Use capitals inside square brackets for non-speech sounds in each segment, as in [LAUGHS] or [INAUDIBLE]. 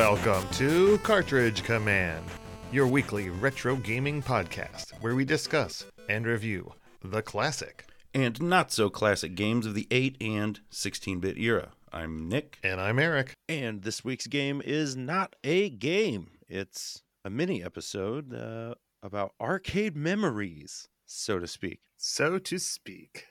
Welcome to Cartridge Command, your weekly retro gaming podcast where we discuss and review the classic. and not so classic games of the 8 and 16 bit era. I'm Nick, And I'm Eric. and this week's game is not a game. It's a mini episode uh, about arcade memories, so to speak. so to speak.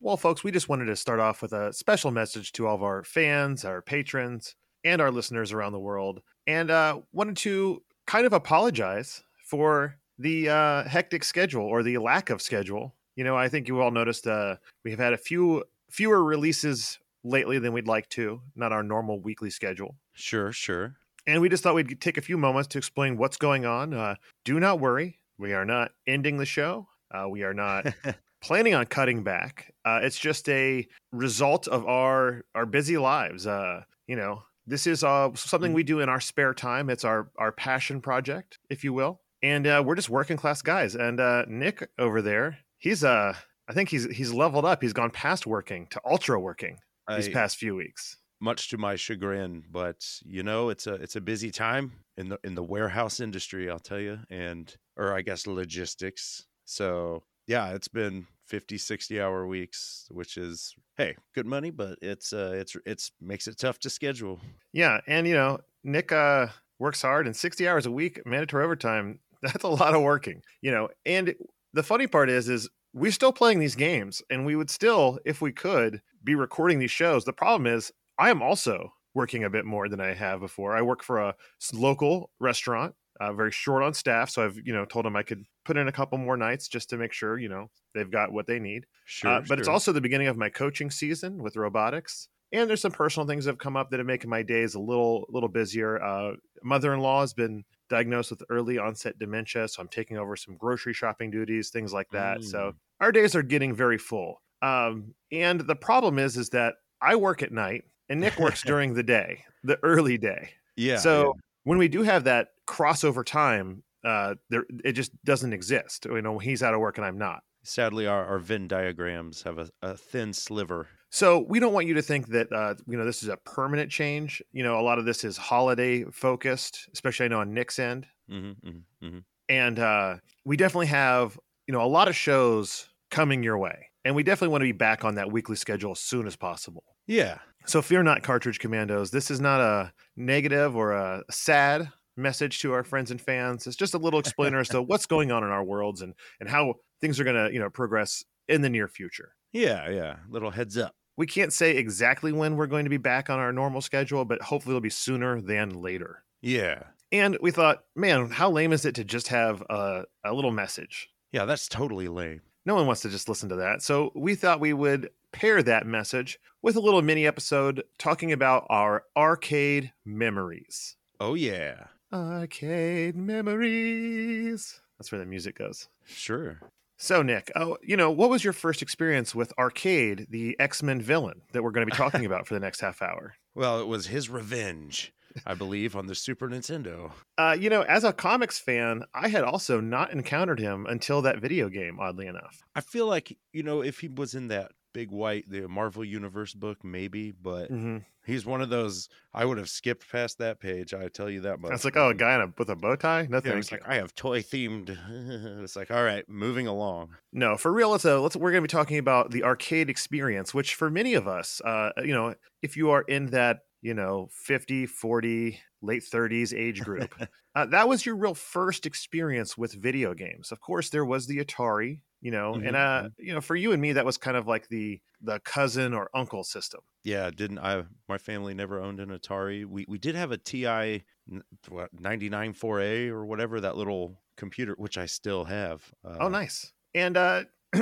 Well, folks, we just wanted to start off with a special message to all of our fans, our patrons, and our listeners around the world, and uh, wanted to kind of apologize for the uh, hectic schedule or the lack of schedule. You know, I think you all noticed uh, we have had a few fewer releases lately than we'd like to, not our normal weekly schedule. Sure, sure. And we just thought we'd take a few moments to explain what's going on. Uh, do not worry. We are not ending the show. Uh, we are not [LAUGHS] planning on cutting back. Uh, it's just a result of our our busy lives. Uh, you know, this is uh, something we do in our spare time. It's our our passion project, if you will. And uh, we're just working class guys. And uh, Nick over there, he's uh, I think he's he's leveled up. He's gone past working to ultra working these I- past few weeks. much to my chagrin, but you know, it's a it's a busy time in the in the warehouse industry, I'll tell you, and or I guess logistics. So, yeah, it's been 50 60 hour weeks, which is hey, good money, but it's uh it's it's makes it tough to schedule. Yeah, and you know, Nick uh works hard and 60 hours a week, mandatory overtime. [LAUGHS] That's a lot of working, you know. And the funny part is is we're still playing these games and we would still if we could be recording these shows. The problem is I am also working a bit more than I have before. I work for a local restaurant, uh, very short on staff, so I've, you know, told them I could put in a couple more nights just to make sure, you know, they've got what they need. Sure. Uh, but it's also the beginning of my coaching season with robotics. And there's some personal things that have come up that are making my days a little little busier. Uh, mother-in-law has been diagnosed with early onset dementia, so I'm taking over some grocery shopping duties, things like that. So Mm. our days are getting very full. Um, and the problem is, is that I work at night and Nick works [LAUGHS] during the day, the early day. yeah. so when we do have that crossover time, uh, there it just doesn't exist. You know, he's out of work and I'm not. sadly our, our Venn diagrams have a, a thin sliver. So we don't want you to think that uh, you know this is a permanent change. You know, a lot of this is holiday focused, especially I know on Nick's end, hmm hmm hmm and uh, we definitely have you know a lot of shows coming your way, and we definitely want to be back on that weekly schedule as soon as possible. Yeah. So fear not, cartridge commandos. This is not a negative or a sad message to our friends and fans. It's just a little explainer as to [LAUGHS] what's going on in our worlds and and how things are going to you know progress in the near future. Yeah. Yeah. Little heads up. we can't say exactly when we're going to be back on our normal schedule, but hopefully it'll be sooner than later. Yeah. And we thought, man, how lame is it to just have a, a little message? Yeah. That's totally lame. No one wants to just listen to that. So we thought we would pair that message with a little mini episode talking about our arcade memories. Oh, yeah. Arcade memories. That's where the music goes. Sure. So, Nick, oh, you know, what was your first experience with Arcade, the X Men villain that we're going to be talking [LAUGHS] about for the next half hour? Well, it was his revenge, I believe, on the Super Nintendo. Uh, you know, as a comics fan, I had also not encountered him until that video game, oddly enough. I feel like, you know, if he was in that big white, the Marvel Universe book, maybe, but Mm-hmm. he's one of those. I would have skipped past that page. I tell you that much. It's like, oh, a guy in a, with a bow tie? No, Yeah, it's like I have toy themed. [LAUGHS] it's like, all right, moving along. No, for real. Let's, uh, let's we're going to be talking about the arcade experience, which for many of us, uh, you know, if you are in that, you know, 50, 40, late 30s age group, [LAUGHS] uh, that was your real first experience with video games. Of course, there was the Atari, you know, Mhm, and uh, you know, for you and me, that was kind of like the the cousin or uncle system. Yeah, didn't I? My family never owned an Atari. We we did have a TI n- what 99 4A or whatever that little computer, which I still have. Uh, Oh, nice. And uh [CLEARS THROAT] [CLEARS THROAT]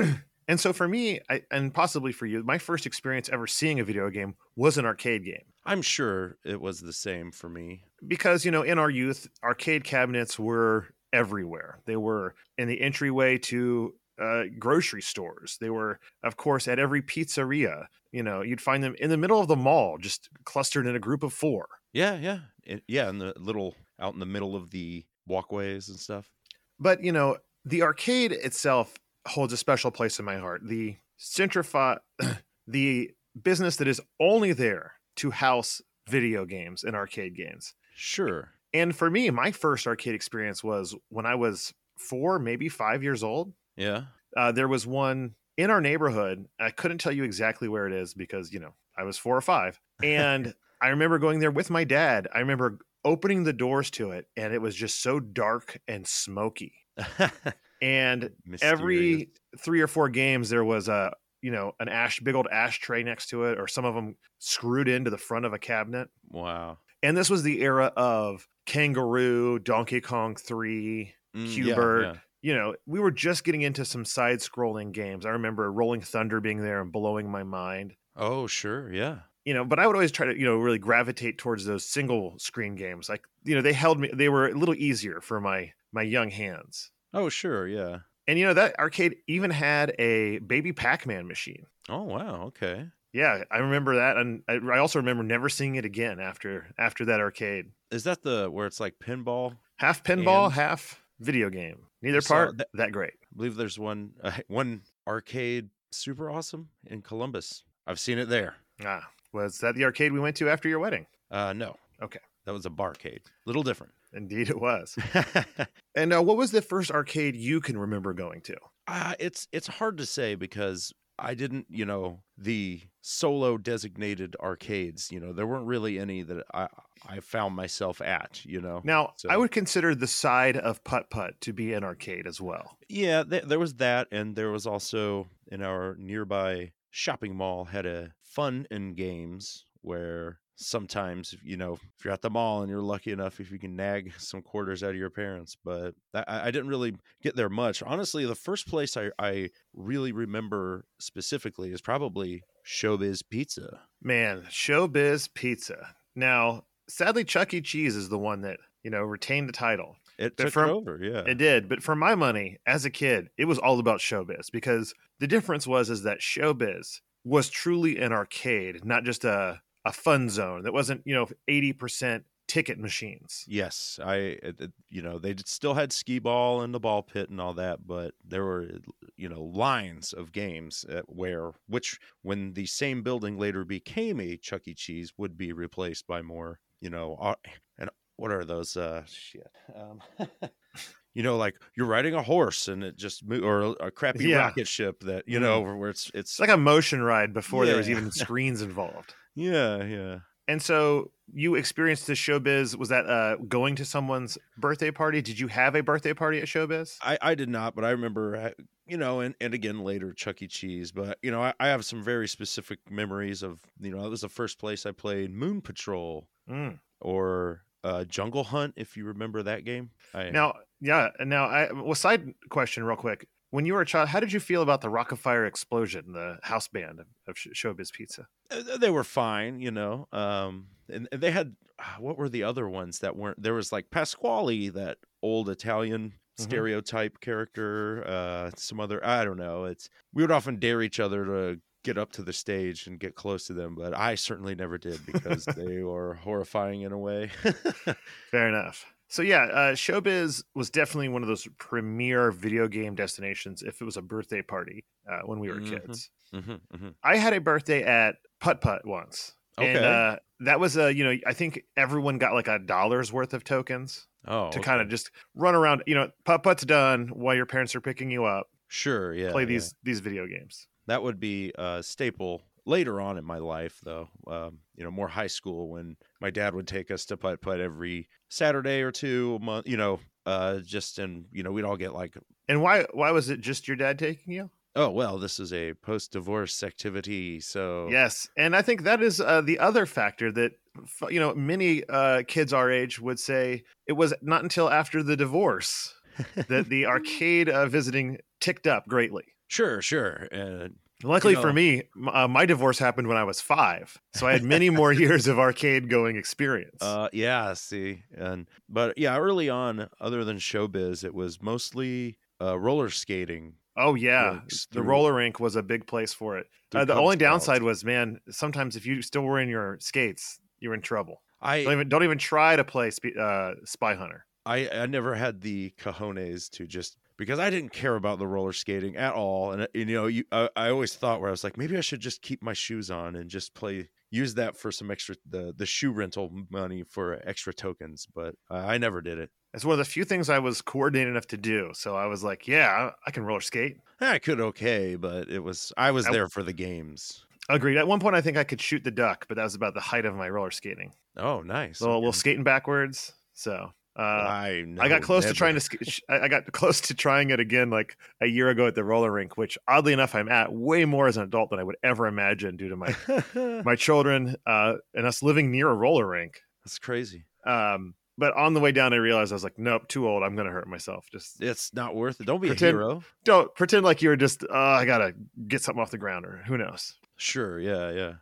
and so for me, I, and possibly for you, my first experience ever seeing a video game was an arcade game. I'm sure it was the same for me. Because, you know, in our youth, arcade cabinets were everywhere. They were in the entryway to uh, grocery stores. They were, of course, at every pizzeria. You know, you'd find them in the middle of the mall, just clustered in a group of four. Yeah, yeah, it, yeah. In the little out in the middle of the walkways and stuff. But, you know, the arcade itself holds a special place in my heart. The centrify, [CLEARS THROAT] the business that is only there to house video games and arcade games. Sure. And for me, my first arcade experience was when I was four, maybe five years old. Yeah. Uh, there was one in our neighborhood. I couldn't tell you exactly where it is because, you know, I was four or five. And [LAUGHS] I remember going there with my dad. I remember opening the doors to it, and it was just so dark and smoky. [LAUGHS] And every three or four games, there was a, you know, an ash, big old ashtray next to it, or some of them screwed into the front of a cabinet. Wow. And this was the era of Kangaroo, Donkey Kong 3, Mm, Q*bert. yeah, you know, we were just getting into some side scrolling games. I remember Rolling Thunder being there and blowing my mind. Oh, sure. Yeah. You know, but I would always try to, you know, really gravitate towards those single screen games. Like, you know, they held me they were a little easier for my my young hands. Oh, sure. Yeah. And you know, that arcade even had a baby Pac-Man machine. Oh, wow. Okay. Yeah, I remember that and I, I also remember never seeing it again after after that arcade. Is that the where it's like pinball? Half pinball, And- half video game. Neither saw part that- that great. I believe there's one [LAUGHS] uh, one arcade super awesome in Columbus. I've seen it there. Ah, was that the arcade we went to after your wedding? Uh, no. Okay. That was a barcade. A little different. Indeed, it was. [LAUGHS] And uh, what was the first arcade you can remember going to? Uh, it's it's hard to say because I didn't, you know, the solo designated arcades. You know, there weren't really any that I I found myself at. You know. Now, So- I would consider the side of Putt Putt to be an arcade as well. Yeah, th- there was that, and there was also in our nearby shopping mall had a fun and games where sometimes you know if you're at the mall and you're lucky enough if you can nag [LAUGHS] some quarters out of your parents but I, I didn't really get there much honestly the first place I, I really remember specifically is probably showbiz pizza Man, Showbiz Pizza. Now, sadly, Chuck E. Cheese is the one that, you know, retained the title. it But took from- it over yeah It did, but for my money, as a kid, it was all about Showbiz because the difference was is that Showbiz was truly an arcade, not just a a fun zone that wasn't, you know, 80% ticket machines. Yes, I, you know, they still had skee ball and the ball pit and all that, but there were, you know, lines of games where, which, when the same building later became a Chuck E. Cheese, would be replaced by more, you know, and what are those? Uh, shit. Um, [LAUGHS] you know, like you're riding a horse and it just mo- or a crappy Yeah. rocket ship that you know where it's it's like a motion ride before there was even [LAUGHS] screens involved. yeah yeah And so you experienced the Showbiz. Was that uh, going to someone's birthday party? Did you have a birthday party at Showbiz? I, I did not, but I remember, uh, you know, and, and again later Chuck E. Cheese. But you know, I, I have some very specific memories of, you know, that was the first place I played Moon Patrol Mm. or uh, Jungle Hunt, if you remember that game. I, Now, yeah. and Now, I well, side question, real quick. When you were a child, how did you feel about the Rockafire Explosion, the house band of, Showbiz Pizza? uh, they were fine, you know. Um, and, they had ah, what were the other ones that weren't? There was like Pasqually, that old Italian Mhm. stereotype character. Uh, some other, I don't know. It's we would often dare each other to get up to the stage and get close to them, but I certainly never did because [LAUGHS] they were horrifying in a way. [LAUGHS] Fair enough. So yeah, uh, Showbiz was definitely one of those premier video game destinations. If it was a birthday party uh, when we were Mhm. kids, hmm hmm I had a birthday at Putt Putt once, and uh, that was a you know I think everyone got like a dollar's worth of tokens Oh, to okay. kind of just run around. You know, Putt Putt's done while your parents are picking you up. sure, yeah, play yeah. these these video games. that would be a staple later on in my life though um, you know more high school when my dad would take us to putt putt every saturday or two a month you know uh just and you know we'd all get like And why why was it just your dad taking you? oh well this is a post-divorce activity so Yes, and I think that is uh, the other factor that you know many uh, kids our age would say it was not until after the divorce that the [LAUGHS] arcade uh, visiting ticked up greatly. sure sure and Luckily You for me, uh, my divorce happened when I was five, so I had many more [LAUGHS] years of arcade going experience. uh yeah see and but yeah early on other than showbiz it was mostly uh roller skating oh yeah, the through- roller rink was a big place for it. Uh, the only downside was, man, sometimes if you still were in your skates, you're in trouble. i Don't even don't even try to play spe- uh, Spy Hunter. I, I never had the cojones to just because I didn't care about the roller skating at all, and, uh, you know, you I, I always thought where I was like, maybe I should just keep my shoes on and just play, use that for some extra the the shoe rental money for extra tokens, but uh, I never did it. It's one of the few things I was coordinated enough to do. So I was like, yeah, I can roller skate. I could okay, but it was I was I- there for the games. Agreed. At one point, I think I could shoot the duck, but that was about the height of my roller skating. Oh, nice. So a little okay. skating backwards. So uh, I I got close to trying to. I I got close to trying it again, like a year ago at the roller rink. Which, oddly enough, I'm at way more as an adult than I would ever imagine due to my [LAUGHS] my children uh, and us living near a roller rink. That's crazy. Um, but on the way down, I realized I was like, nope, too old. I'm going to hurt myself. Just It's not worth it. Don't be Pretend- a hero. don't pretend like you're just, uh, I got to get something off the ground or who knows. Sure. Yeah. Yeah.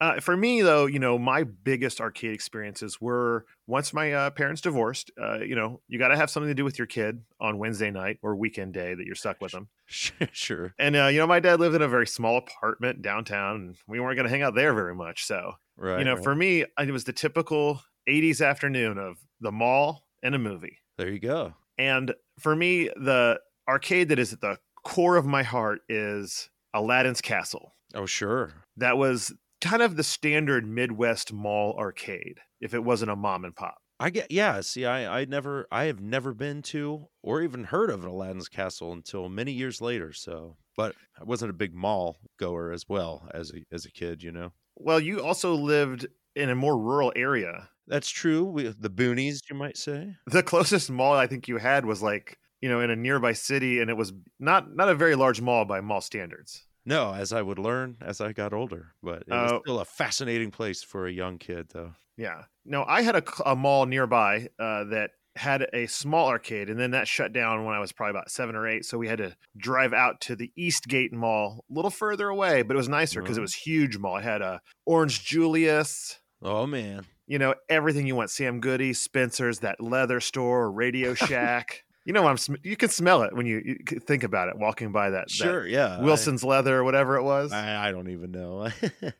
Uh, for me, though, you know, my biggest arcade experiences were once my uh, parents divorced. Uh, you know, you got to have something to do with your kid on Wednesday night or weekend day that you're stuck with them. [LAUGHS] Sure. And, uh, you know, my dad lived in a very small apartment downtown, and we weren't going to hang out there very much. So, Right. you know, right. for me, it was the typical 80s afternoon of the mall and a movie. there you go. And for me, the arcade that is at the core of my heart is Aladdin's Castle. Oh, sure. That was kind of the standard Midwest mall arcade if it wasn't a mom and pop. I get yeah. See, I I never I have never been to or even heard of Aladdin's Castle until many years later. So, but I wasn't a big mall goer as well as a as a kid. You know. Well, you also lived in a more rural area. That's true. We, the boonies, you might say. The closest mall I think you had was like, you know, in a nearby city and it was not not a very large mall by mall standards. No, as I would learn as I got older, but it was Oh. still a fascinating place for a young kid, though. Yeah. No, I had a, a mall nearby uh, that had a small arcade, and then that shut down when I was probably about seven or eight. So we had to drive out to the Eastgate Mall, a little further away, but it was nicer because it Oh. was huge mall. It had a Orange Julius, Oh man, you know, everything you want. Sam Goody, Spencer's, that leather store, Radio Shack. You know, what I'm sm- you can smell it when you, you think about it walking by that, that sure, yeah. I- Wilson's Leather or whatever it was. I, I don't even know.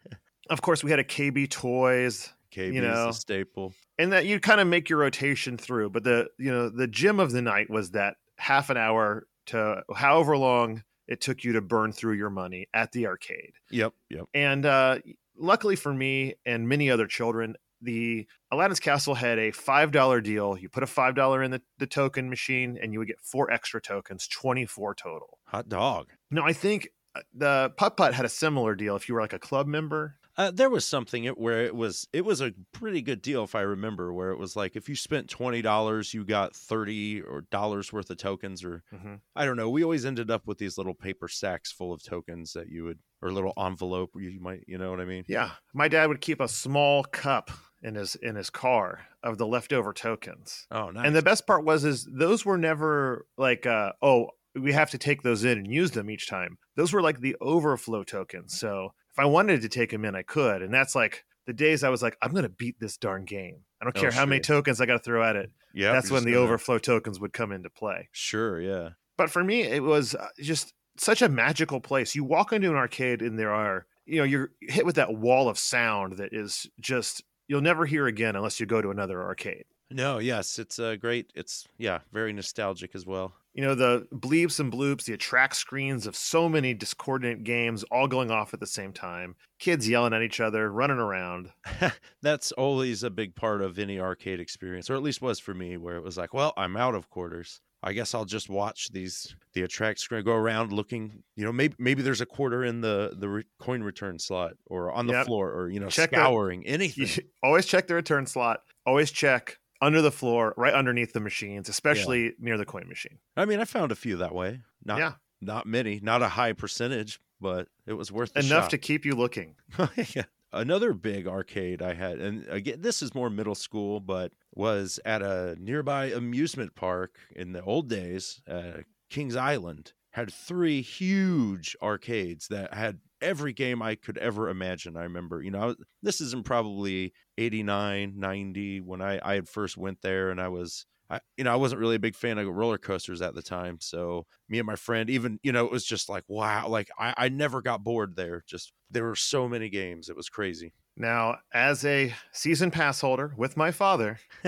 [LAUGHS] of course, we had a KB Toys. KB You know. is a staple. and that you kind of make your rotation through but the you know the gym of the night was that half an hour to however long it took you to burn through your money at the arcade Yep, yep. and uh luckily for me and many other children the aladdin's castle had a five dollar deal you put a five dollar in the, the token machine and you would get four extra tokens 24 total Hot dog. no i think uh, the putt putt had a similar deal if you were like a club member Uh, there was something it- where it was it was a pretty good deal if I remember, where it was like if you spent twenty dollars, you got thirty or dollars worth of tokens, or Mhm. I don't know. We always ended up with these little paper sacks full of tokens that you would, or a little envelope. You might, you know what I mean? Yeah, my dad would keep a small cup in his in his car of the leftover tokens. Oh, nice. And the best part was is those were never like uh oh, we have to take those in and use them each time. Those were like the overflow tokens. So if I wanted to take them in, I could. And that's like the days I was like, I'm gonna beat this darn game. I don't Oh, care how many tokens I gotta throw at it. yeah, that's when the overflow tokens would come into play. Sure, yeah. But for me, it was uh, just such a magical place. You walk into an arcade and there are, you know, you're hit with that wall of sound that is just you'll never hear again unless you go to another arcade. No, yes, it's a great. It's yeah, very nostalgic as well. You know, the bleeps and bloops, the attract screens of so many discordant games all going off at the same time, kids yelling at each other, running around. [LAUGHS] That's always a big part of any arcade experience, or at least was for me, where it was like, well, I'm out of quarters. I guess I'll just watch these the attract screen go around looking. You know, maybe maybe there's a quarter in the the re- coin return slot or on the Yep. floor or you know Check scouring You anything. [LAUGHS] always check the return slot, always check under the floor, right underneath the machines, especially near the coin machine. I mean, I found a few that way. Not Yeah. not many, not a high percentage, but it was worth the Enough shot. to keep you looking. [LAUGHS] yeah. Another big arcade I had, and again, this is more middle school, but was at a nearby amusement park in the old days, uh, Kings Island. Had three huge arcades that had every game I could ever imagine. I remember, you know, was- this isn't probably 89, 90 when I, I had first went there and I was I, you know, I wasn't really a big fan of roller coasters at the time. So me and my friend, even, you know, it was just like, wow, like I, I never got bored there. Just there were so many games. It was crazy. Now, as a season pass holder with my father, [LAUGHS]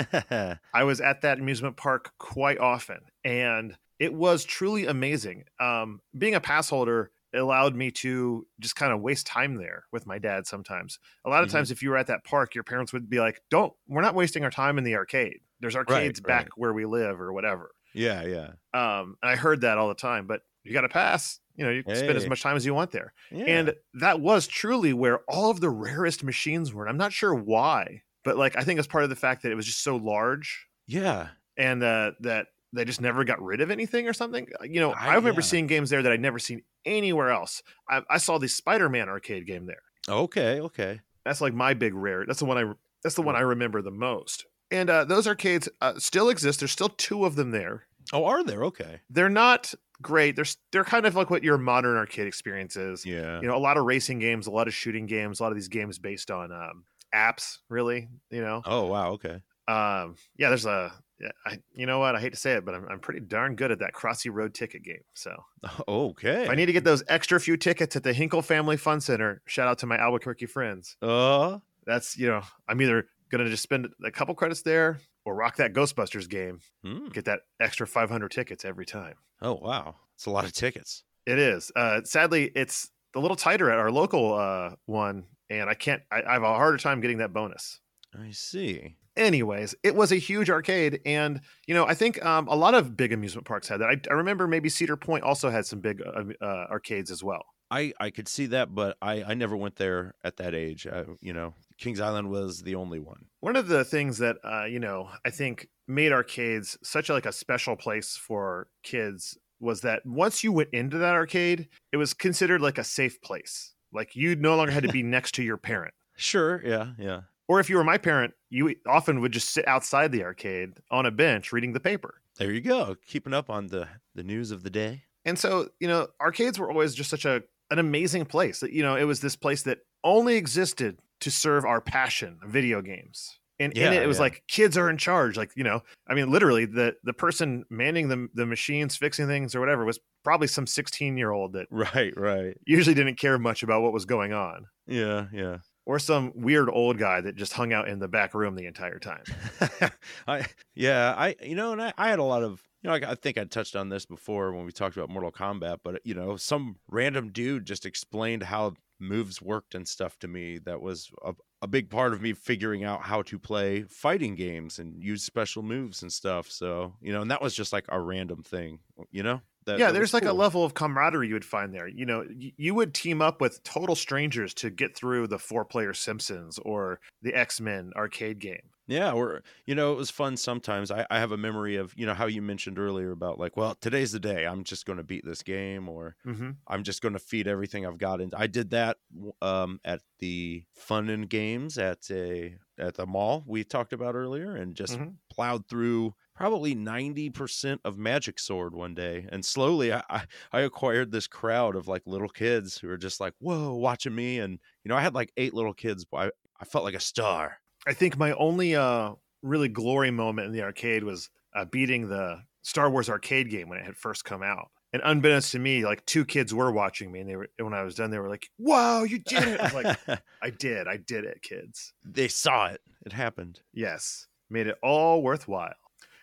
I was at that amusement park quite often, and it was truly amazing. Um, being a pass holder, allowed me to just kind of waste time there with my dad sometimes. A lot of Mhm. times if you were at that park, your parents would be like, "Don't, we're not wasting our time in the arcade. There's arcades back right. where we live or whatever." Yeah, yeah. Um, and I heard that all the time, but you got to pass. You know, you can spend as much time as you want there. Yeah. And that was truly where all of the rarest machines were. And I'm not sure why, but like I think it's part of the fact that it was just so large yeah. and uh, that they just never got rid of anything or something. Uh, You know, I, I- remember yeah. seeing games there that I'd never seen anywhere else. I, I saw the Spider-Man arcade game there. Okay, okay. That's like my big rare. That's the one I. That's the one I remember the most. And uh, those arcades uh, still exist. There's still two of them there. Oh, are there? Okay. They're not great. They're they're kind of like what your modern arcade experience is. Yeah. You know, a lot of racing games, a lot of shooting games, a lot of these games based on um, apps. Really, you know. Oh, wow. Okay. Um, yeah, there's a. yeah, you know what? I hate to say it, but I'm, I'm pretty darn good at that Crossy Road ticket game. So [LAUGHS] Okay. if I need to get those extra few tickets at the Hinkle Family Fun Center, shout out to my Albuquerque friends. uh, That's you know, I'm either gonna just spend a couple credits there or rock that Ghostbusters game, hmm. get that extra 500 tickets every time. Oh, wow. It's a lot of tickets. It is. Uh, sadly, it's a little tighter at our local uh, one, and I can't. I, I have a harder time getting that bonus. I see. anyways, it was a huge arcade, and you know, I think um, a lot of big amusement parks had that. I, I remember maybe Cedar Point also had some big uh, uh, arcades as well. I, I could see that, but I, I never went there at that age. I, you know, Kings Island was the only one. One of the things that uh, you know I think made arcades such a, like a special place for kids was that once you went into that arcade, it was considered like a safe place. Like you no longer had to be [LAUGHS] next to your parent. Sure. Yeah. Yeah. Or if you were my parent, you often would just sit outside the arcade on a bench reading the paper. There you go. Keeping up on the, the news of the day. And so, you know, arcades were always just such a an amazing place. That you know, it was this place that only existed to serve our passion, video games. And in it, it was yeah. like kids are in charge. Like, you know, I mean, literally the the person manning the the machines, fixing things or whatever was probably some 16 year old that Right. Right. usually didn't care much about what was going on. Yeah. Yeah. Or some weird old guy that just hung out in the back room the entire time. [LAUGHS] I yeah, I you know, and I, I had a lot of you know, I, I think I touched on this before when we talked about Mortal Kombat, but you know, some random dude just explained how moves worked and stuff to me. That was a, a big part of me figuring out how to play fighting games and use special moves and stuff. So you know, and that was just like a random thing, you know. That, yeah, that there's was like a level of camaraderie you would find there. You know, y- you would team up with total strangers to get through the four player Simpsons or the X Men arcade game. Yeah, or you know, it was fun sometimes. I, I have a memory of, you know, how you mentioned earlier about like, well, today's the day. I'm just going to beat this game, or Mm-hmm. I'm just going to feed everything I've got. And I did that um, at the Fun and Games at a at the mall we talked about earlier, and just Mhm. plowed through probably 90% of Magic Sword one day. And slowly I, I, acquired this crowd of like little kids who were just like, whoa, watching me. And, you know, I had like eight little kids, but I, I felt like a star. I think my only uh, really glory moment in the arcade was uh, beating the Star Wars arcade game when it had first come out. And unbeknownst to me, like two kids were watching me, and they were when I was done, they were like, "Whoa, you did it!" I was like, [LAUGHS] "I did, I did it, kids." they saw it. It happened. Yes, made it all worthwhile.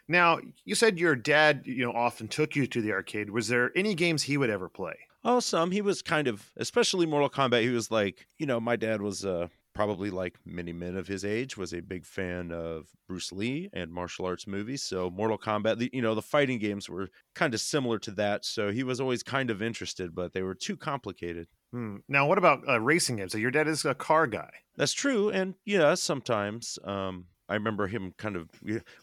Now, you said your dad, you know, often took you to the arcade. Was there any games he would ever play? Oh, some. He was kind of, especially Mortal Kombat. He was like, you know, my dad was uh, probably like many men of his age, was a big fan of Bruce Lee and martial arts movies. So Mortal Kombat, the, you know, the fighting games were kind of similar to that. So he was always kind of interested, but they were too complicated. Hmm. Now, what about uh, racing games? So your dad is a car guy. That's true, and yeah, sometimes. Um, I remember him kind of.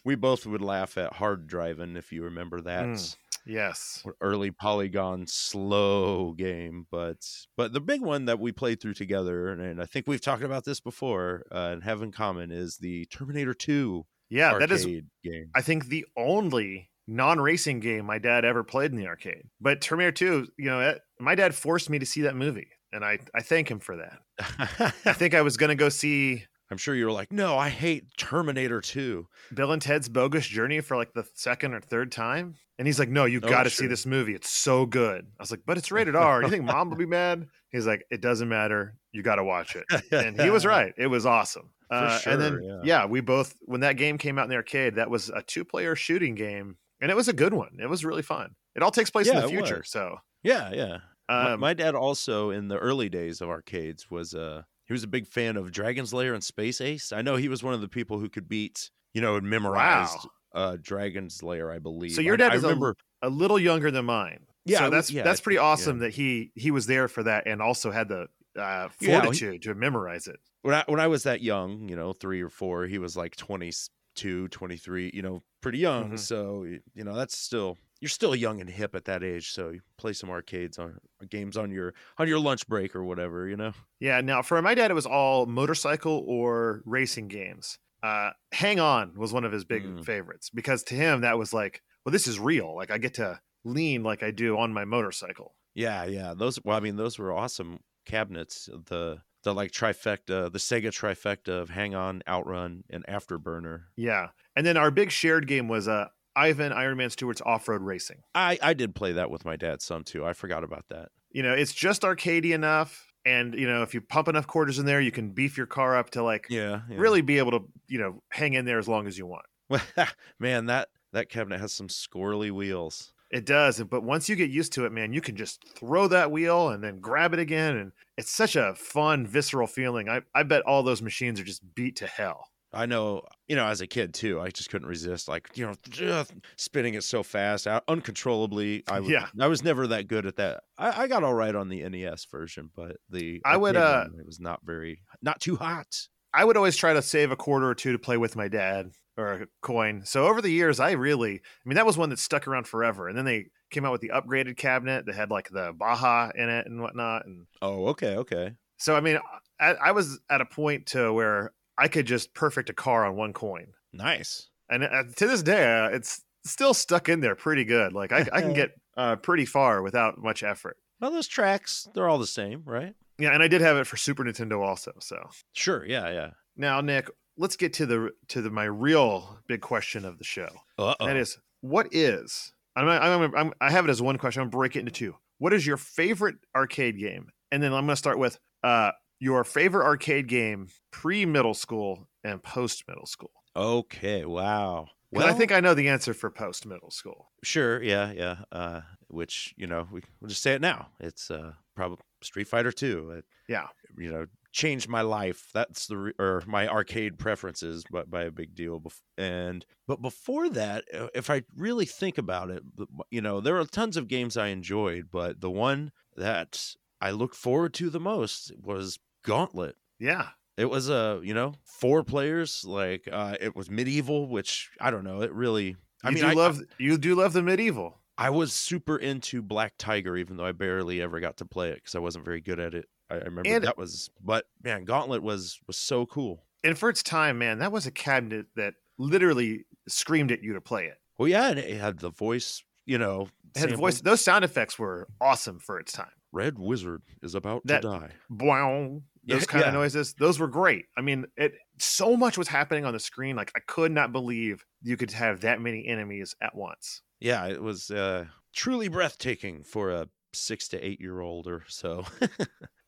We, both would laugh at Hard Drivin', if you remember that. Mm. Yes. early polygon slow game but but the big one that we played through together and, i think we've talked about this before uh, and have in common is the terminator 2 Yeah, arcade that is, game I think, the only non-racing game my dad ever played in the arcade. But Terminator 2, you know, it, my dad forced me to see that movie, and I I thank him for that. [LAUGHS] I think I was going to go see i'm sure you were like no i hate terminator 2 Bill and Ted's Bogus Journey for like the second or third time, and he's like, "No, you Oh, got to see this movie. It's so good." I was like, "But it's [LAUGHS] rated R. You think mom will be mad?" He's like, "It doesn't matter. You got to watch it." and he was [LAUGHS] right. It was awesome. For Uh, and then yeah. yeah. we both when that game came out in the arcade, that was a two-player shooting game, and it was a good one. It was really fun. It all takes place in the future, so yeah yeah My- Um, my, dad also in the early days of arcades was uh he was a big fan of Dragon's Lair and Space Ace. I know he was one of the people who could beat, you know, and memorized uh Dragon's Lair, I believe. So your dad I is a- remember a little younger than mine. Yeah, so that's yeah, that's pretty yeah. awesome that he he was there for that and also had the uh, Yeah, he- fortitude to memorize it. when I when I was that young, you know, 3 or 4, he was like 22, 23, you know, pretty young. Mhm. So, you know, that's still you're still young and hip at that age, so you play some arcades on games on your on your lunch break or whatever, you know. Yeah. Now for my dad, it was all motorcycle or racing games. Uh, Hang On was one of his big Mm. favorites because to him that was like, well, this is real. Like I get to lean like I do on my motorcycle. Yeah, yeah. Those well, I mean, those were awesome cabinets. The the like trifecta, the Sega trifecta of Hang On, Outrun, and Afterburner. Yeah. And then our big shared game was uh, Ivan Iron Man Stewart's off road racing. I I did play that with my dad some too. I forgot about that. You know, it's just arcadey enough. And, you know, if you pump enough quarters in there, you can beef your car up to like Yeah, yeah. really be able to, you know, hang in there as long as you want. [LAUGHS] man, that that cabinet has some squirrely wheels. It does, but once you get used to it, man, you can just throw that wheel and then grab it again, and it's such a fun, visceral feeling. I, I bet all those machines are just beat to hell. I know, you know, as a kid too, I just couldn't resist, like you know, spinning it so fast, out uncontrollably. I was, Yeah. I was never that good at that. I, I got all right on the NES version, but the I would, uh, it was not very, not too hot. I would always try to save a quarter or two to play with my dad or a coin. So over the years, I really, I mean, that was one that stuck around forever. And then they came out with the upgraded cabinet that had like the Baja in it and whatnot. And Oh, okay, okay. so, I mean, I, I was at a point to where I could just perfect a car on one coin. Nice. and uh, to this day uh, it's still stuck in there pretty good like i, I can [LAUGHS] get uh, pretty far without much effort Well, those tracks, they're all the same, right? yeah and i did have it for super nintendo also so Sure. Yeah, yeah. now nick let's get to the to the my real big question of the show Uh-oh. that is what is I'm, I'm, I'm, i have it as one question i'm gonna break it into two what is your favorite arcade game and then i'm gonna start with uh your favorite arcade game pre middle school and post middle school Okay. Wow. 'Cause i think i know the answer for post middle school sure. Yeah, yeah. Uh, which you know, we, we'll just say it now. It's uh, probably Street Fighter Two. Yeah you know, changed my life. That's the re- or my arcade preferences, but by a big deal. Bef- and but before that, uh, if I really think about it, you know, there are tons of games I enjoyed, but the one that I looked forward to the most was Gauntlet. yeah It was a you know four players like uh, it was medieval, which I don't know. It really. I you mean, do I, love you do love the medieval. I was super into Black Tiger, even though I barely ever got to play it because I wasn't very good at it. I, I remember And- that was, but man, Gauntlet was was so cool. And for its time, man, that was a cabinet that literally screamed at you to play it. Well, yeah, and it had the voice, you know, It had voice. Those sound effects were awesome for its time. Red Wizard is about That- to die. Boing, those kind yeah. of noises. Those were great. I mean, it so much was happening on the screen. Like I could not believe you could have that many enemies at once. Yeah, it was uh, truly breathtaking for a six to eight year old or so. [LAUGHS]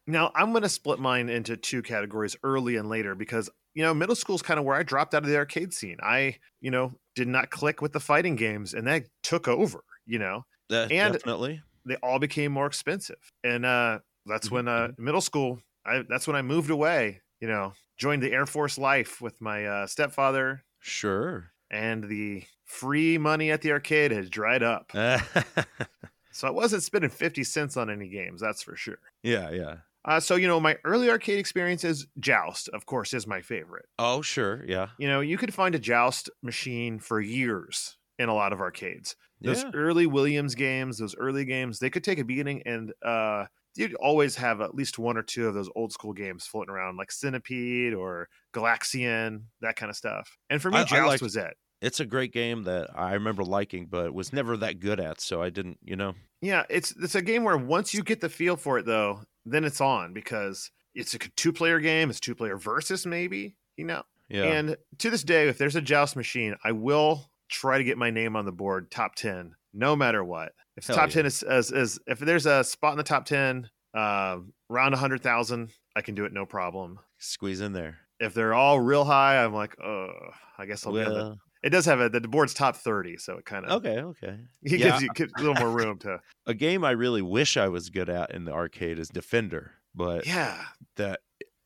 Now I'm going to split mine into two categories, early and later, because you know middle school is kind of where I dropped out of the arcade scene. I, you know, did not click with the fighting games, and that took over. You know, Uh, And- definitely. they all became more expensive and uh that's Mhm, when uh middle school I that's when I moved away you know joined the Air Force life with my uh stepfather Sure. and the free money at the arcade had dried up [LAUGHS] so I wasn't spending 50 cents on any games that's for sure yeah, yeah. uh so you know my early arcade experiences joust of course is my favorite Oh, sure. Yeah. you know you could find a joust machine for years in a lot of arcades those yeah. early Williams games, those early games, they could take a beating, and uh, you'd always have at least one or two of those old school games floating around, like Centipede or Galaxian, that kind of stuff. And for me, I- I Joust liked- was it. It's a great game that I remember liking, but was never that good at. So I didn't, you know. Yeah, it's it's a game where once you get the feel for it, though, then it's on because it's a two player game. It's two player versus maybe, you know. Yeah. And to this day, if there's a Joust machine, I will try to get my name on the board top 10 no matter what if the Hell top yeah. 10 is, is, is if there's a spot in the top 10 uh, around 100000 i can do it no problem Squeeze in there. if they're all real high i'm like oh i guess i'll be on the Well, it does have a the board's top thirty, so it kind of Okay, okay. [LAUGHS] he Yeah. gives you gives a little more room to. A game I really wish I was good at in the arcade is Defender, but Yeah. that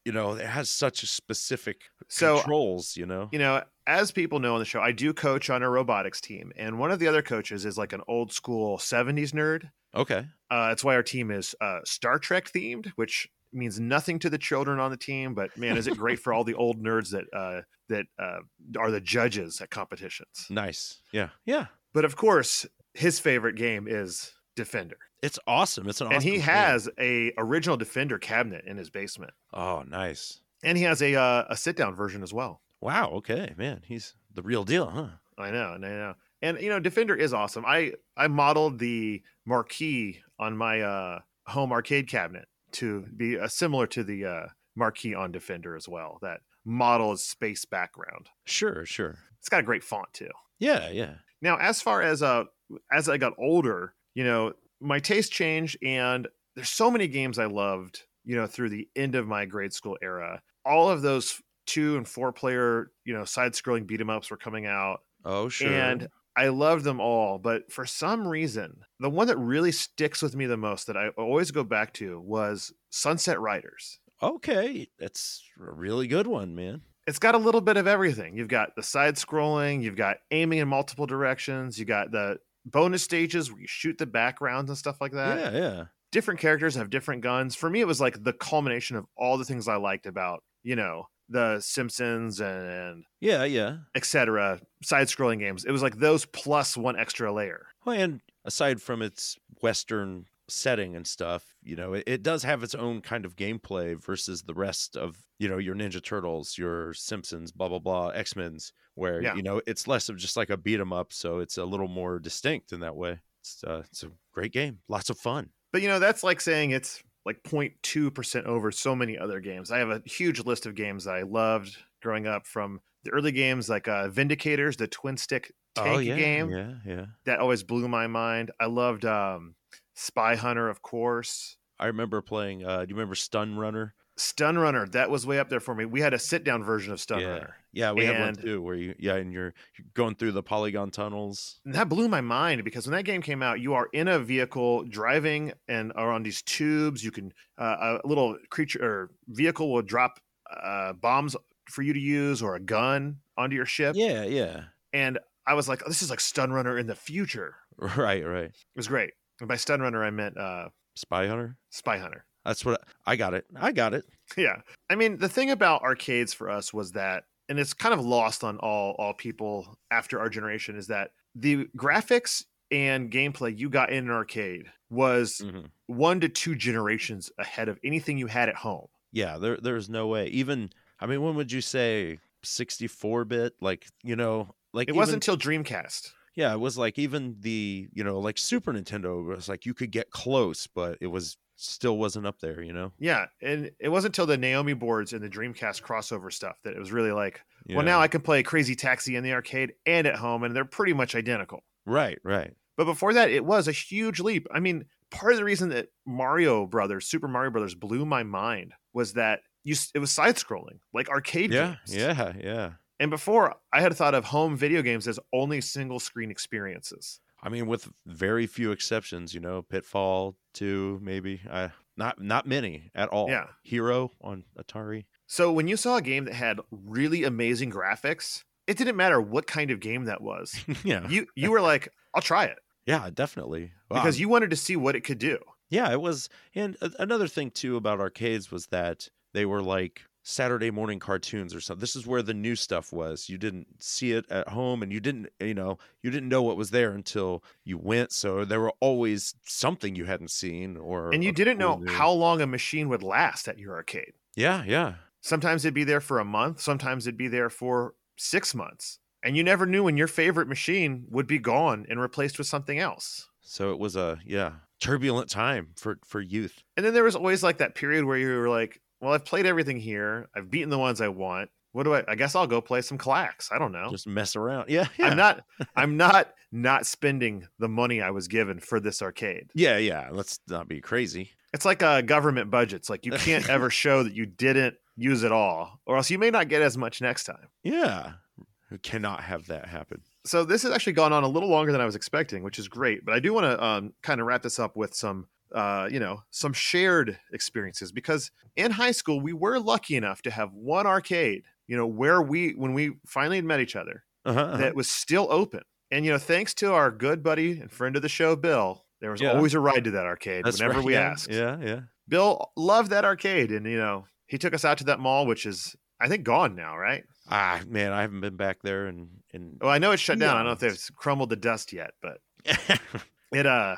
you know it has such a specific So controls. You know. you know, as people know on the show, I do coach on a robotics team, and one of the other coaches is like an old school '70s nerd. Okay. Uh, that's why our team is uh, Star Trek themed, which means nothing to the children on the team. But man, is it great for all the old nerds that uh, that uh, are the judges at competitions. Nice. Yeah. Yeah. But of course, his favorite game is Defender, It's awesome. It's an and he game. has a original Defender cabinet in his basement, Oh, nice. and he has a uh, a sit down version as well. Wow. Okay, man. He's the real deal, huh? I know, and I know. And you know, Defender is awesome. I I modeled the marquee on my uh, home arcade cabinet to be uh, similar to the uh, marquee on Defender as well. That model is space background. Sure. Sure. It's got a great font too. Yeah. Yeah. Now, as far as uh as I got older, you know, my taste changed and there's so many games I loved, you know, through the end of my grade school era. All of those two and four player, you know, side scrolling beat 'em ups were coming out Oh, sure. and I loved them all, but for some reason, the one that really sticks with me the most that I always go back to was Sunset Riders. okay, that's a really good one, man. It's got a little bit of everything. You've got the side scrolling, you've got aiming in multiple directions, you got the bonus stages where you shoot the backgrounds and stuff like that. yeah. Yeah. Different characters have different guns. For me, it was like the culmination of all the things I liked about, you know, the Simpsons and Yeah. Yeah. etc. side scrolling games. It was like those plus one extra layer. Well, and aside from its Western setting and stuff, you know, it, it does have its own kind of gameplay versus the rest of, you know, your Ninja Turtles, your Simpsons, blah, blah, blah, X Men's, where, Yeah. you know, it's less of just like a beat 'em up. So it's a little more distinct in that way. It's, uh, it's a great game. Lots of fun. But you know, that's like saying it's like 0.2% over so many other games. I have a huge list of games that I loved growing up from the early games like uh, Vindicators, the twin stick tank oh, yeah. game Yeah. Yeah. that always blew my mind. I loved um, Spy Hunter, of course. I remember playing, uh, do you remember Stun Runner? Stun Runner, that was way up there for me. We had a sit down version of Stun yeah. Runner. Yeah. We have one And- too, where you, yeah, and you're, you're going through the polygon tunnels. And that blew my mind because when that game came out, you are in a vehicle driving and are on these tubes. You can uh, a little creature or vehicle will drop uh, bombs for you to use or a gun onto your ship. Yeah. Yeah. And I was like, oh, this is like Stun Runner in the future. [LAUGHS] Right. Right. It was great. And by Stun Runner, I meant uh, Spy Hunter. Spy Hunter. That's what I got it. I got it. [LAUGHS] yeah. I mean, the thing about arcades for us was that, and it's kind of lost on all all people after our generation, is that the graphics and gameplay you got in an arcade was Mhm. one to two generations ahead of anything you had at home. Yeah, there there's no way. Even I mean, when would you say 64 bit? Like, you know, like It even, wasn't until Dreamcast. yeah, it was like even the, you know, like Super Nintendo was like you could get close, but it was still wasn't up there, you know. Yeah, and it wasn't until the Naomi boards and the Dreamcast crossover stuff that it was really like, well, now I can play Crazy Taxi in the arcade and at home, and they're pretty much identical. Right, right. But before that, it was a huge leap. I mean, part of the reason that Mario Brothers, Super Mario Brothers, blew my mind was that you it was side scrolling, like arcade Yeah, games. yeah, yeah. And before, I had thought of home video games as only single screen experiences. I mean, with very few exceptions, you know, Pitfall 2, maybe. I not not many at all. Yeah. Hero on Atari. So when you saw a game that had really amazing graphics, it didn't matter what kind of game that was. [LAUGHS] yeah. You you were like, I'll try it Yeah, definitely. Wow. because um, you wanted to see what it could do. Yeah, it was. And another thing too about arcades was that they were like Saturday morning cartoons or something. This is where the new stuff was. You didn't see it at home and you didn't, you know, you didn't know what was there until you went. So there were always something you hadn't seen or And you didn't know new- how long a machine would last at your arcade. Yeah, yeah. Sometimes it'd be there for a month, sometimes it'd be there for 6 months. And you never knew when your favorite machine would be gone and replaced with something else. So it was a yeah, turbulent time for for youth. And then there was always like that period where you were like, well, I've played everything here. I've beaten the ones I want. What do I I guess I'll go play some clacks. I don't know. Just mess around. Yeah, [LAUGHS] yeah. I'm not [LAUGHS] I'm not not spending the money I was given for this arcade. Yeah, yeah. Let's not be crazy. It's like a government budget. It's Like you can't ever [LAUGHS] show that you didn't use it all, or else you may not get as much next time. Yeah. who cannot have that happen. So this has actually gone on a little longer than I was expecting, which is great. But I do want to um, kind of wrap this up with some, uh, you know, some shared experiences because in high school we were lucky enough to have one arcade, you know, where we when we finally met each other, Uh-huh, uh-huh. that was still open. And you know, thanks to our good buddy and friend of the show, Bill, there was Yeah. always a ride to that arcade That's whenever right, we yeah, asked. Yeah, yeah. Bill loved that arcade, and you know, he took us out to that mall, which is I think gone now, right? Ah, man, I haven't been back there and and Well, I know it's shut down. I don't know if they've crumbled the dust yet, but [LAUGHS] it uh,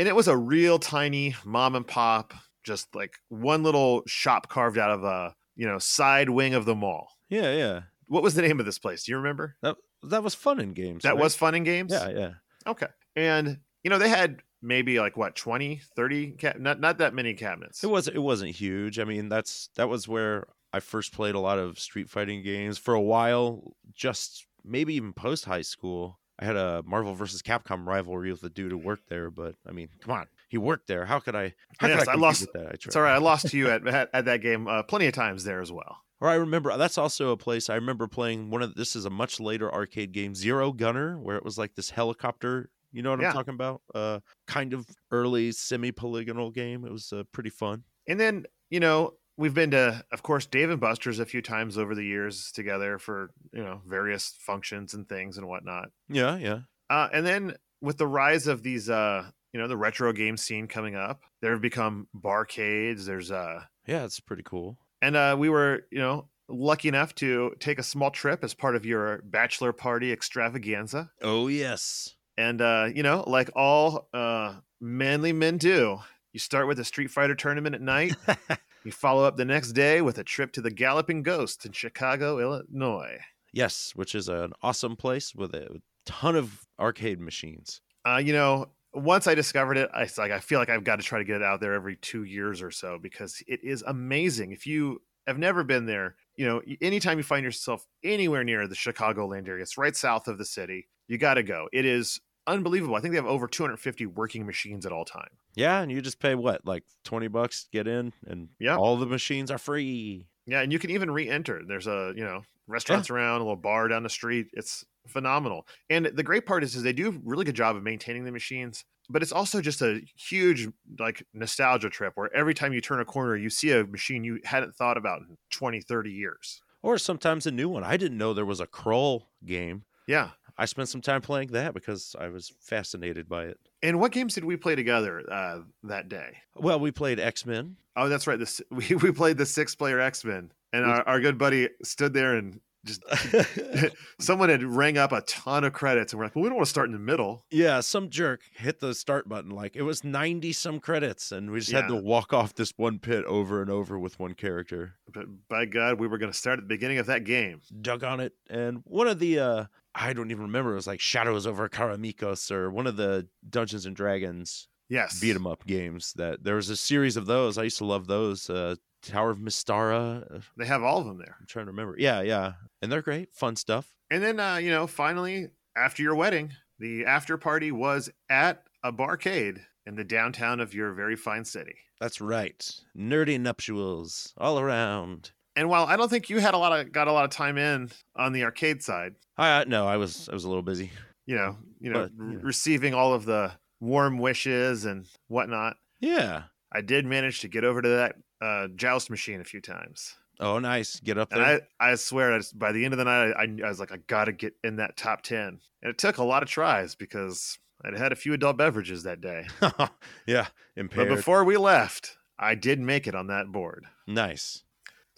and it was a real tiny mom and pop, just like one little shop carved out of a you know side wing of the mall. yeah, yeah. What was the name of this place? Do you remember? That that was fun in games. That right? was Fun and Games. Yeah, yeah. Okay. And you know, they had maybe like what 20, 30 ca- not not that many cabinets. It was it wasn't huge. I mean, that's that was where I first played a lot of street fighting games for a while. Just maybe even post high school, I had a Marvel versus Capcom rivalry with the dude who worked there. But I mean, come on, he worked there. How could I? How Yes, could I, I lost- that? I It's all right. I lost to you [LAUGHS] at at, at that game uh, plenty of times there as well. Or I remember that's also a place I remember playing. One of this is a much later arcade game, Zero Gunner, where it was like this helicopter. You know what Yeah. I'm talking about? Uh, kind of early semi-polygonal game. It was uh, pretty fun. And then, you know, we've been to, of course, Dave and Buster's a few times over the years together for, you know, various functions and things and whatnot. Yeah, yeah. Uh, and then with the rise of these, uh, you know, the retro game scene coming up, there have become barcades. There's, uh, Yeah, it's pretty cool. and uh, we were, you know, lucky enough to take a small trip as part of your bachelor party extravaganza. Oh yes. And, uh, you know, like all uh, manly men do, you start with a Street Fighter tournament at night. [LAUGHS] You follow up the next day with a trip to the Galloping Ghost in Chicago, Illinois. yes, which is an awesome place with a ton of arcade machines. Uh, you know, once I discovered it, I like I feel like I've got to try to get it out there every two years or so because it is amazing. If you have never been there, you know, anytime you find yourself anywhere near the Chicagoland area, it's right south of the city. You got to go. It is unbelievable. I think they have over 250 working machines at all time. Yeah, and you just pay what, like twenty bucks to get in, and Yeah. all the machines are free. Yeah, and you can even re-enter. There's a you know restaurants around, a little bar down the street. It's phenomenal. And the great part is, is they do a really good job of maintaining the machines. But it's also just a huge like nostalgia trip where every time you turn a corner, you see a machine you hadn't thought about in 20, 30 years. Or sometimes a new one. I didn't know there was a crawl game. Yeah. I spent some time playing that because I was fascinated by it. And what games did we play together uh, that day? Well, we played X Men. Oh, that's right. This [LAUGHS] we, we played the six player X Men, and our, our good buddy stood there and just [LAUGHS] [LAUGHS] someone had rang up a ton of credits, and we're like, well, we don't want to start in the middle. yeah, some jerk hit the start button. Like it was 90 some credits, and we just had to walk off this one pit over and over with one character. But by God, we were going to start at the beginning of that game. Dug on it. And one of the, uh, I don't even remember, it was like Shadows over Karamikos or one of the Dungeons and Dragons Yes. beat 'em up games that there was a series of those. I used to love those. Uh, Tower of Mystara. uh, They have all of them there. I'm trying to remember. Yeah, yeah. And they're great. Fun stuff. And then, uh, you know, finally, after your wedding, the after party was at a barcade in the downtown of your very fine city. That's right. Nerdy nuptials all around. And while I don't think you had a lot of got a lot of time in on the arcade side, I no, I was I was a little busy. you know, you know, But, you know. receiving all of the warm wishes and whatnot, Yeah. I did manage to get over to that uh, joust machine a few times. Oh, nice. Get up And there. I, I swear, I just, by the end of the night, I, I was like, I got to get in that top 10. And it took a lot of tries because I'd had a few adult beverages that day. [LAUGHS] yeah. Impaired. But before we left, I did make it on that board. nice.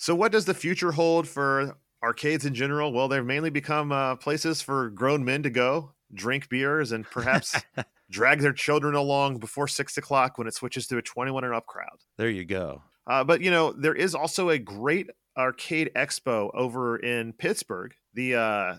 So, what does the future hold for arcades in general? Well, they've mainly become uh, places for grown men to go, drink beers, and perhaps [LAUGHS] drag their children along before six o'clock when it switches to a 21 and up crowd. There you go. Uh, but, you know, there is also a great arcade expo over in Pittsburgh, the uh,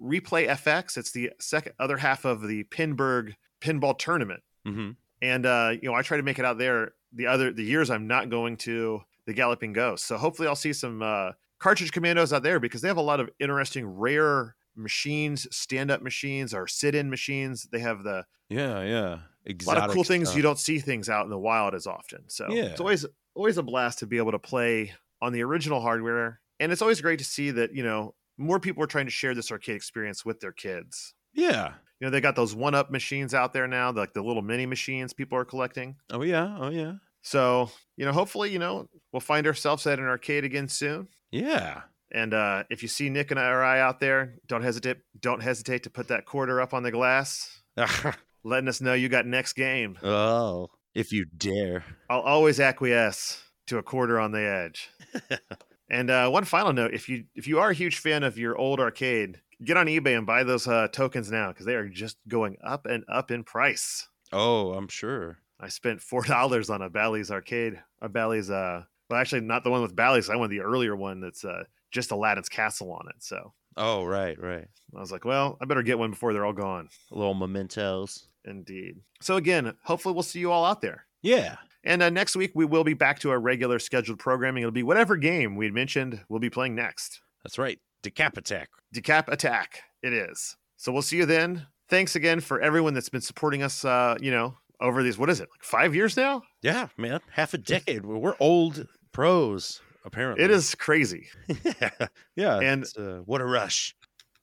Replay FX. It's the second other half of the Pinburgh pinball tournament hmm and uh, you know I try to make it out there. The other the years I'm not going to the Galloping Ghost, so hopefully I'll see some uh, cartridge commandos out there because they have a lot of interesting rare machines, stand up machines or sit in machines. They have the Yeah, yeah. a lot of cool things stuff. you don't see things out in the wild as often. So Yeah. it's always always a blast to be able to play on the original hardware, and it's always great to see that you know more people are trying to share this arcade experience with their kids. Yeah. You know, they got those one up machines out there now, like the little mini machines people are collecting. Oh yeah. Oh yeah. So, you know, hopefully, you know, we'll find ourselves at an arcade again soon. Yeah. And uh, if you see Nick and I out there, don't hesitate don't hesitate to put that quarter up on the glass, [LAUGHS] letting us know you got next game. oh, if you dare. I'll always acquiesce to a quarter on the edge. [LAUGHS] and uh, one final note: if you if you are a huge fan of your old arcade, get on eBay and buy those uh, tokens now because they are just going up and up in price. Oh, I'm sure. I spent four [LAUGHS] dollars on a Bally's arcade, a Bally's. Uh, well, actually, not the one with Bally's. I went the earlier one that's uh, just Aladdin's castle on it. So Oh, right, right. I was like, well, I better get one before they're all gone. Little mementos. Indeed. So again, hopefully we'll see you all out there. Yeah. And uh, next week we will be back to our regular scheduled programming. It'll be whatever game we mentioned we'll be playing next. That's right. Decap attack. Decap Attack. It is. So we'll see you then. Thanks again for everyone that's been supporting us. Uh, you know, over these what is it like five years now? Yeah, man. Half a decade. We're old pros, apparently. It is crazy. [LAUGHS] yeah. Yeah. And- uh, what a rush.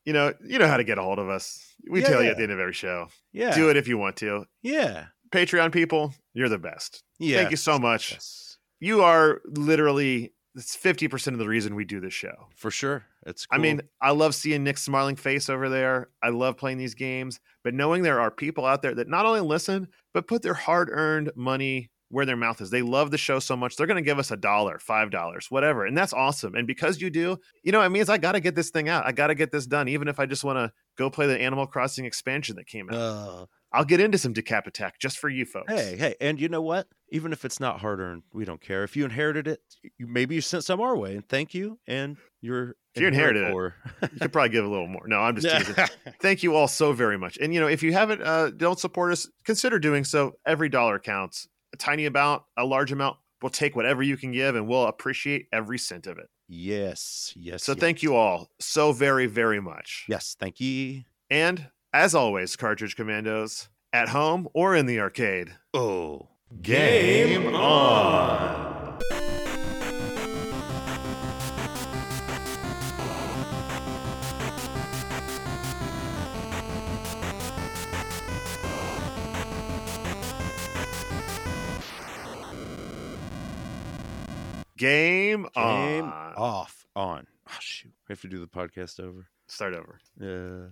You know, you know how to get a hold of us. We tell you at the end of every show. Yeah. Do it if you want to. Yeah. Patreon people, you're the best. Yeah. Thank you so much. Yes. You are literally it's 50% of the reason we do this show. For sure. It's I mean, I love seeing Nick's smiling face over there. I love playing these games, but knowing there are people out there that not only listen, but put their hard earned money where their mouth is. They love the show so much. They're going to give us a dollar, five dollars, whatever. And that's awesome. And because you do, you know, it means I got to get this thing out. I got to get this done, even if I just want to go play the Animal Crossing expansion that came out. Uh, I'll get into some Decap Attack just for you folks. hey, hey, and you know what? Even if it's not hard earned, we don't care. If you inherited it, you, maybe you sent some our way, and thank you. And you're If you inherited it, or You could probably give a little more. No, I'm just teasing. [LAUGHS] Thank you all so very much. And you know, if you haven't, uh, don't support us, consider doing so. Every dollar counts. A tiny amount, a large amount. We'll take whatever you can give, and we'll appreciate every cent of it. yes, yes. So yes. thank you all so very, very much. Yes, thank you. And as always, cartridge commandos, at home or in the arcade. Oh, Game on. Game, game on. off on. Oh shoot, we have to do the podcast over. Start over. Yeah.